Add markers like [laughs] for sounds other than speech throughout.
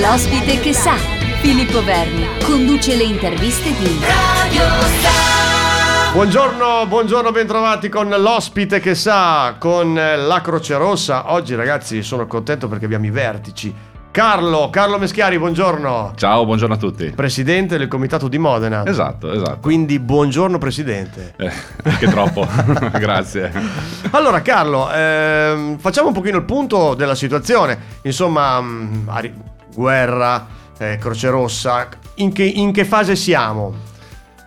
L'ospite che sa. Filippo Verni conduce le interviste di Radio Star. Buongiorno, buongiorno, bentrovati con l'ospite che sa, con la Croce Rossa. Oggi ragazzi sono contento perché abbiamo i vertici. Carlo, Carlo Meschiari, buongiorno. Ciao, buongiorno a tutti. Presidente del Comitato di Modena. Esatto, esatto. Quindi buongiorno Presidente. Eh, che troppo, [laughs] grazie. Allora Carlo, ehm, facciamo un pochino il punto della situazione. Insomma, mh, ari- guerra, eh, Croce Rossa, in che, in che fase siamo?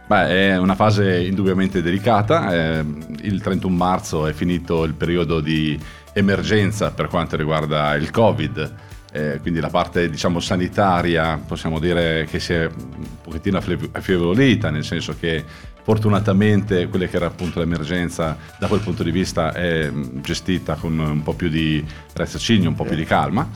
Beh, è una fase indubbiamente delicata. eh, il 31 marzo è finito il periodo di emergenza per quanto riguarda il Covid. eh, quindi la parte diciamo sanitaria possiamo dire che si è un pochettino affievolita, nel senso che fortunatamente quella che era appunto l'emergenza da quel punto di vista è gestita con un po' più di raziocinio, un po' più di calma.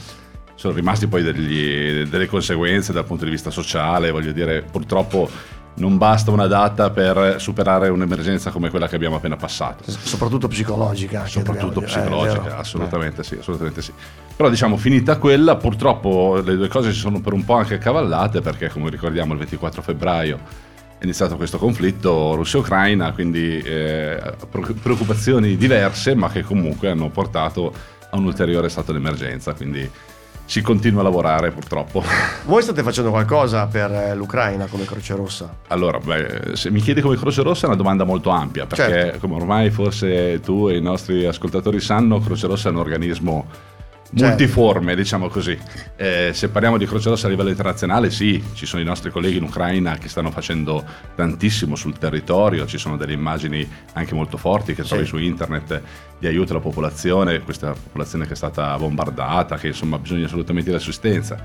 Sono rimasti poi degli- delle conseguenze dal punto di vista sociale, voglio dire, purtroppo non basta una data per superare un'emergenza come quella che abbiamo appena passato. Soprattutto psicologica. Soprattutto eh, psicologica, vero? assolutamente sì, assolutamente sì. Però diciamo, finita quella, purtroppo le due cose si sono per un po' anche accavallate perché come ricordiamo il 24 febbraio è iniziato questo conflitto Russia-Ucraina, quindi eh, preoccupazioni diverse ma che comunque hanno portato a un ulteriore stato d'emergenza, quindi si continua a lavorare purtroppo. Voi state facendo qualcosa per eh, l'Ucraina come Croce Rossa? Allora, beh, se mi chiedi come Croce Rossa è una domanda molto ampia, perché Certo. come ormai forse tu e i nostri ascoltatori sanno, Croce Rossa è un organismo Certo. multiforme, diciamo così. Eh, se parliamo di Croce Rossa a livello internazionale, sì, ci sono i nostri colleghi in Ucraina che stanno facendo tantissimo sul territorio, ci sono delle immagini anche molto forti che trovi Sì. su internet di aiuto alla popolazione, questa popolazione che è stata bombardata, che insomma ha bisogno assolutamente di assistenza.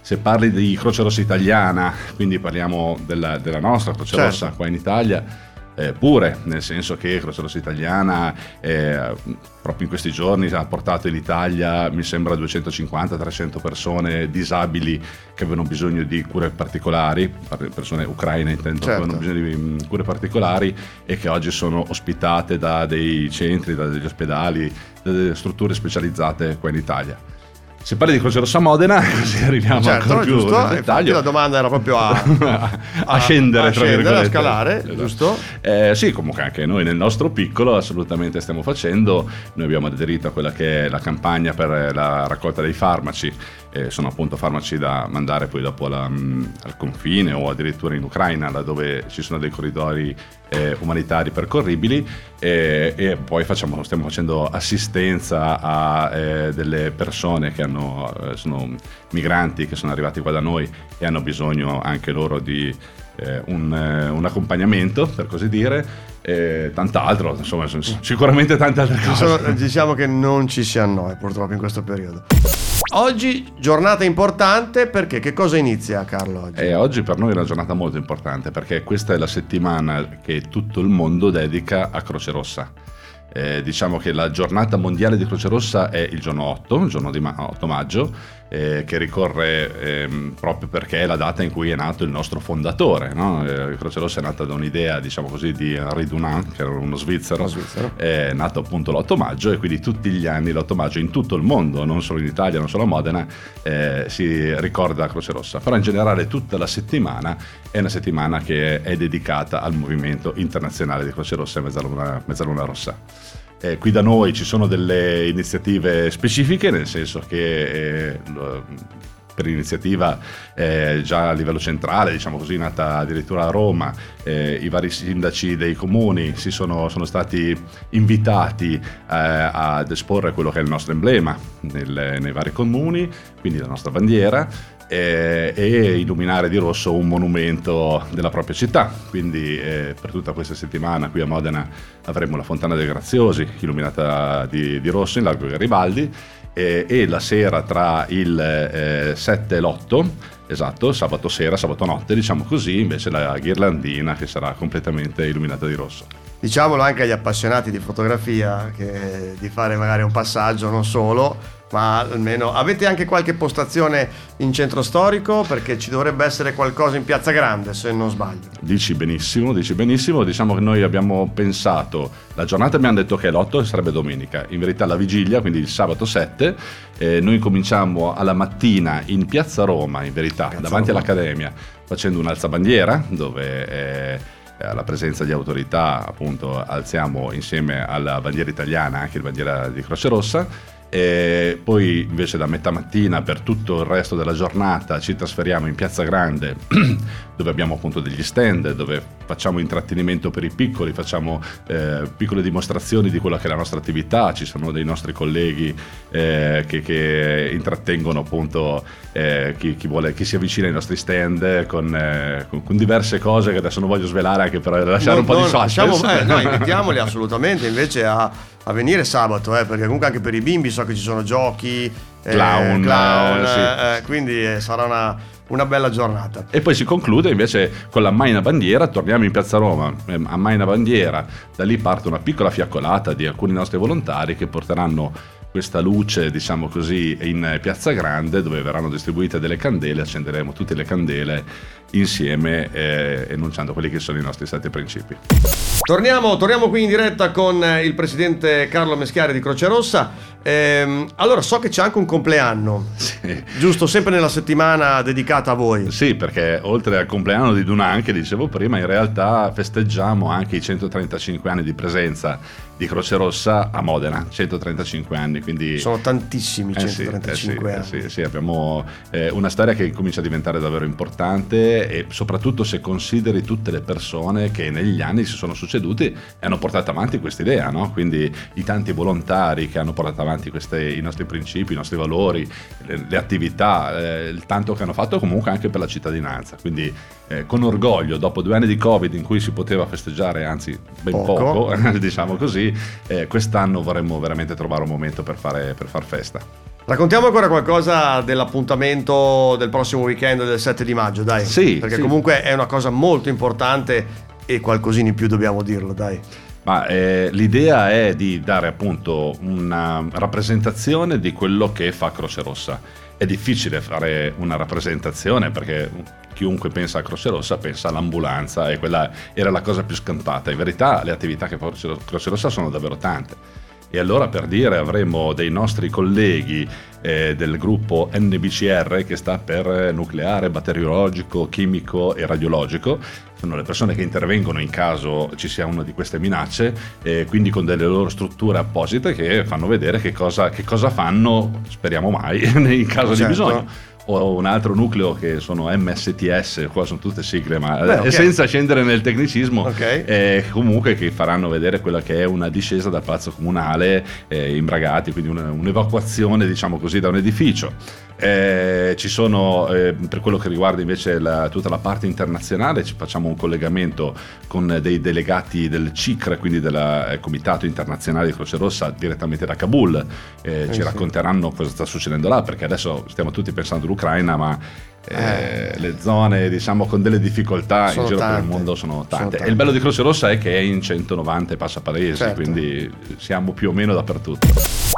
Se parli di Croce Rossa italiana, quindi parliamo della, della nostra Croce Certo. Rossa qua in Italia, eh, pure, nel senso che Croce Rossa italiana eh, proprio in questi giorni ha portato in Italia, mi sembra, 250-300 persone disabili che avevano bisogno di cure particolari, par- persone ucraine intendo, che Certo. avevano bisogno di mm, cure particolari e che oggi sono ospitate da dei centri, da degli ospedali, da delle strutture specializzate qua in Italia. Se parli di Croce Rossa Modena, [laughs] così arriviamo certo, ancora più giusto. nel dettaglio. la domanda era proprio a, [laughs] a, scendere, a scendere, a scalare, Esatto. giusto? Eh, sì, comunque anche noi nel nostro piccolo assolutamente stiamo facendo. Noi abbiamo aderito a quella che è la campagna per la raccolta dei farmaci. Eh, sono appunto farmaci da mandare poi dopo alla- mh, al confine o addirittura in Ucraina, là dove ci sono dei corridoi eh, umanitari percorribili. E, e poi facciamo- stiamo facendo assistenza a eh, delle persone che hanno, eh, sono migranti che sono arrivati qua da noi e hanno bisogno anche loro di eh, un, eh, un accompagnamento, per così dire, e tant'altro, insomma, sicuramente tante altre cose. diciamo che non ci si annoia purtroppo in questo periodo. Oggi giornata importante perché che cosa inizia Carlo oggi? E oggi per noi è una giornata molto importante perché questa è la settimana che tutto il mondo dedica a Croce Rossa. Eh, diciamo che la giornata mondiale di Croce Rossa è il giorno 8, il giorno di ma- 8 maggio, eh, che ricorre ehm, proprio perché è la data in cui è nato il nostro fondatore. No? Eh, Croce Rossa è nata da un'idea, diciamo così, di Henri Dunant, che era uno svizzero, Uno svizzero. è nato appunto l'8 maggio e quindi tutti gli anni l'8 maggio in tutto il mondo, non solo in Italia, non solo a Modena, eh, si ricorda Croce Rossa. Però in generale tutta la settimana è una settimana che è dedicata al movimento internazionale di Croce Rossa e Mezzaluna, Mezzaluna Rossa. Eh, qui da noi ci sono delle iniziative specifiche, nel senso che eh, per iniziativa eh, già a livello centrale, diciamo così, nata addirittura a Roma, eh, i vari sindaci dei comuni si sono, sono stati invitati eh, ad esporre quello che è il nostro emblema nel- nei vari comuni, quindi la nostra bandiera, eh, e illuminare di rosso un monumento della propria città. Quindi eh, per tutta questa settimana qui a Modena avremo la Fontana dei Graziosi illuminata di, di rosso in largo Garibaldi eh, e la sera tra il eh, 7 e l'8, esatto, sabato sera, sabato notte, diciamo così, invece la ghirlandina che sarà completamente illuminata di rosso. Diciamolo anche agli appassionati di fotografia che di fare magari un passaggio non solo ma almeno avete anche qualche postazione in centro storico perché ci dovrebbe essere qualcosa in Piazza Grande se non sbaglio. Dici benissimo, dici benissimo, diciamo che noi abbiamo pensato, la giornata abbiamo detto che è l'8 e sarebbe domenica, in verità la vigilia, quindi il sabato 7, eh, noi cominciamo alla mattina in Piazza Roma, in verità, Piazza davanti Roma. all'Accademia, facendo un'alzabandiera dove... Eh, alla presenza di autorità appunto alziamo insieme alla bandiera italiana anche la bandiera di Croce Rossa e poi invece da metà mattina per tutto il resto della giornata ci trasferiamo in Piazza Grande [clears throat] dove abbiamo appunto degli stand, dove facciamo intrattenimento per i piccoli, facciamo eh, piccole dimostrazioni di quella che è la nostra attività, ci sono dei nostri colleghi eh, che, che, intrattengono appunto eh, chi, chi, vuole, chi, si avvicina ai nostri stand con, eh, con, con, diverse cose che adesso non voglio svelare anche per lasciare no, un po' di suspense. Diciamo, eh, no, [laughs] invitiamoli assolutamente invece a a venire sabato, eh, perché comunque anche per i bimbi so che ci sono giochi, clown, clown eh, sì. Eh, quindi eh, sarà una, una, bella giornata. E poi si conclude invece con la Maina Bandiera, torniamo in Piazza Roma, a Maina Bandiera, da lì parte una piccola fiaccolata di alcuni nostri volontari che porteranno questa luce, diciamo così, in Piazza Grande dove verranno distribuite delle candele, accenderemo tutte le candele insieme eh, enunciando quelli che sono i nostri sette principi. Torniamo, torniamo qui in diretta con il presidente Carlo Meschiari di Croce Rossa. Ehm, allora, so che c'è anche un compleanno, sì. giusto? Sempre nella settimana dedicata a voi. Sì, perché oltre al compleanno di Dunan, che dicevo prima, in realtà festeggiamo anche i 135 anni di presenza di Croce Rossa a Modena, 135 anni. Quindi... Sono tantissimi eh 135 sì, eh anni. Sì, sì, abbiamo eh, una storia che comincia a diventare davvero importante e soprattutto se consideri tutte le persone che negli anni si sono succeduti e hanno portato avanti questa idea, no? quindi i tanti volontari che hanno portato avanti queste, i nostri principi, i nostri valori, le, le attività, eh, il tanto che hanno fatto comunque anche per la cittadinanza. Quindi eh, con orgoglio, dopo due anni di Covid in cui si poteva festeggiare, anzi ben poco, poco [laughs] diciamo così, eh, quest'anno vorremmo veramente trovare un momento per fare per far festa. Raccontiamo ancora qualcosa dell'appuntamento del prossimo weekend del 7 di maggio, dai. Sì. Perché sì. comunque è una cosa molto importante e qualcosina in più dobbiamo dirlo, dai. Ma eh, l'idea è di dare appunto una rappresentazione di quello che fa Croce Rossa. È difficile fare una rappresentazione perché chiunque pensa a Croce Rossa pensa all'ambulanza e quella era la cosa più scampata. In verità le attività che fa Croce Rossa sono davvero tante e allora per dire avremo dei nostri colleghi eh, del gruppo NBCR che sta per nucleare, batteriologico, chimico e radiologico. Sono le persone che intervengono in caso ci sia una di queste minacce, eh, quindi con delle loro strutture apposite che fanno vedere che cosa, che cosa fanno, speriamo mai, [laughs] in caso certo. di bisogno o un altro nucleo che sono MSTS, qua sono tutte sigle, ma Beh, okay. senza scendere nel tecnicismo, okay. eh, comunque che faranno vedere quella che è una discesa dal palazzo comunale eh, imbragati, quindi una, un'evacuazione diciamo così da un edificio. Eh, ci sono, eh, per quello che riguarda invece la, tutta la parte internazionale, ci facciamo un collegamento con dei delegati del CICR, quindi del eh, Comitato Internazionale di Croce Rossa, direttamente da Kabul. Eh, ci sì. racconteranno cosa sta succedendo là, perché adesso stiamo tutti pensando all'Ucraina, ma eh, le zone diciamo con delle difficoltà sono in giro tante. per il mondo sono tante. sono tante. E il bello di Croce Rossa è che è in 190 passapaesi, certo. quindi siamo più o meno dappertutto.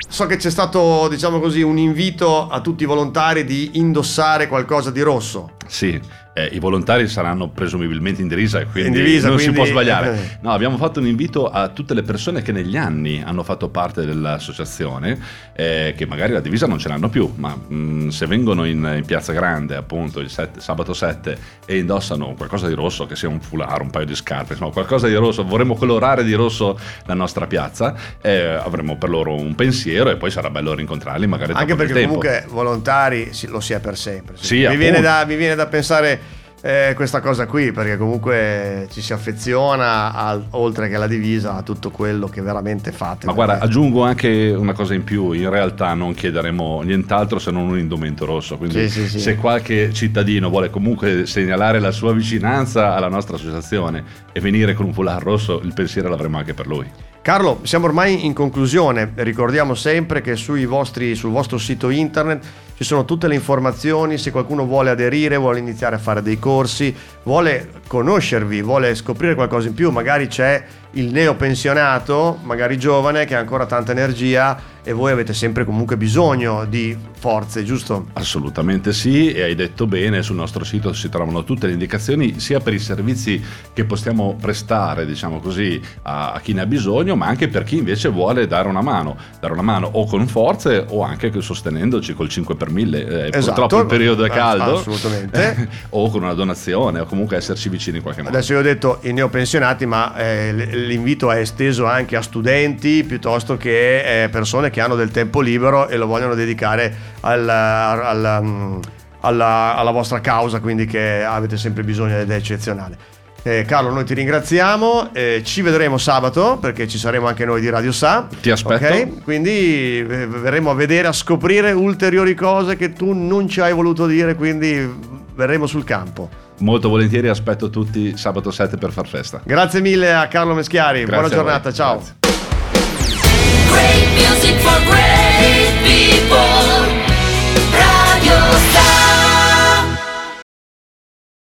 So che c'è stato, diciamo così, un invito a tutti i volontari di indossare qualcosa di rosso. Sì, eh, i volontari saranno presumibilmente in divisa quindi in divisa, non quindi... si può sbagliare. Eh. No, abbiamo fatto un invito a tutte le persone che negli anni hanno fatto parte dell'associazione, eh, che magari la divisa non ce l'hanno più, ma mh, mm, se vengono in, in, Piazza Grande appunto il set, sabato 7 e indossano qualcosa di rosso, che sia un foulard, un paio di scarpe, insomma qualcosa di rosso, vorremmo colorare di rosso la nostra piazza, eh, avremo per loro un pensiero e poi sarà bello rincontrarli magari Anche perché comunque volontari lo si è per sempre. Sì, mi, viene da, mi viene da pensare eh, questa cosa qui perché comunque ci si affeziona al, oltre che alla divisa a tutto quello che veramente fate. Ma guarda, aggiungo anche una cosa in più, in realtà non chiederemo nient'altro se non un indumento rosso, quindi sì, sì, sì. se qualche cittadino vuole comunque segnalare la sua vicinanza alla nostra associazione e venire con un foulard rosso, il pensiero l'avremo anche per lui. Carlo, siamo ormai in conclusione, ricordiamo sempre che vostri, sul vostro sito internet ci sono tutte le informazioni, se qualcuno vuole aderire, vuole iniziare a fare dei corsi, vuole conoscervi, vuole scoprire qualcosa in più, magari c'è il neopensionato, magari giovane, che ha ancora tanta energia e voi avete sempre comunque bisogno di forze, giusto? Assolutamente sì, e hai detto bene, sul nostro sito si trovano tutte le indicazioni sia per i servizi che possiamo prestare, diciamo così, a, a chi ne ha bisogno, ma anche per chi invece vuole dare una mano, dare una mano o con forze o anche sostenendoci col 5 per 1000, eh, esatto. purtroppo il periodo è caldo, assolutamente, [laughs] o con una donazione o comunque esserci vicini in qualche modo. Adesso io ho detto i neopensionati, ma eh, l'invito è esteso anche a studenti piuttosto che eh, persone che hanno del tempo libero e lo vogliono dedicare al, al, mm, alla, alla, vostra causa, quindi che avete sempre bisogno ed è eccezionale. Eh, Carlo, noi ti ringraziamo, eh, ci vedremo sabato perché ci saremo anche noi di Radio Sa. Ti aspetto. Okay? Quindi eh, verremo a vedere, a scoprire ulteriori cose che tu non ci hai voluto dire, quindi verremo sul campo. Molto volentieri aspetto tutti sabato 7 per far festa. Grazie mille a Carlo Meschiari, Grazie buona giornata, ciao. Grazie.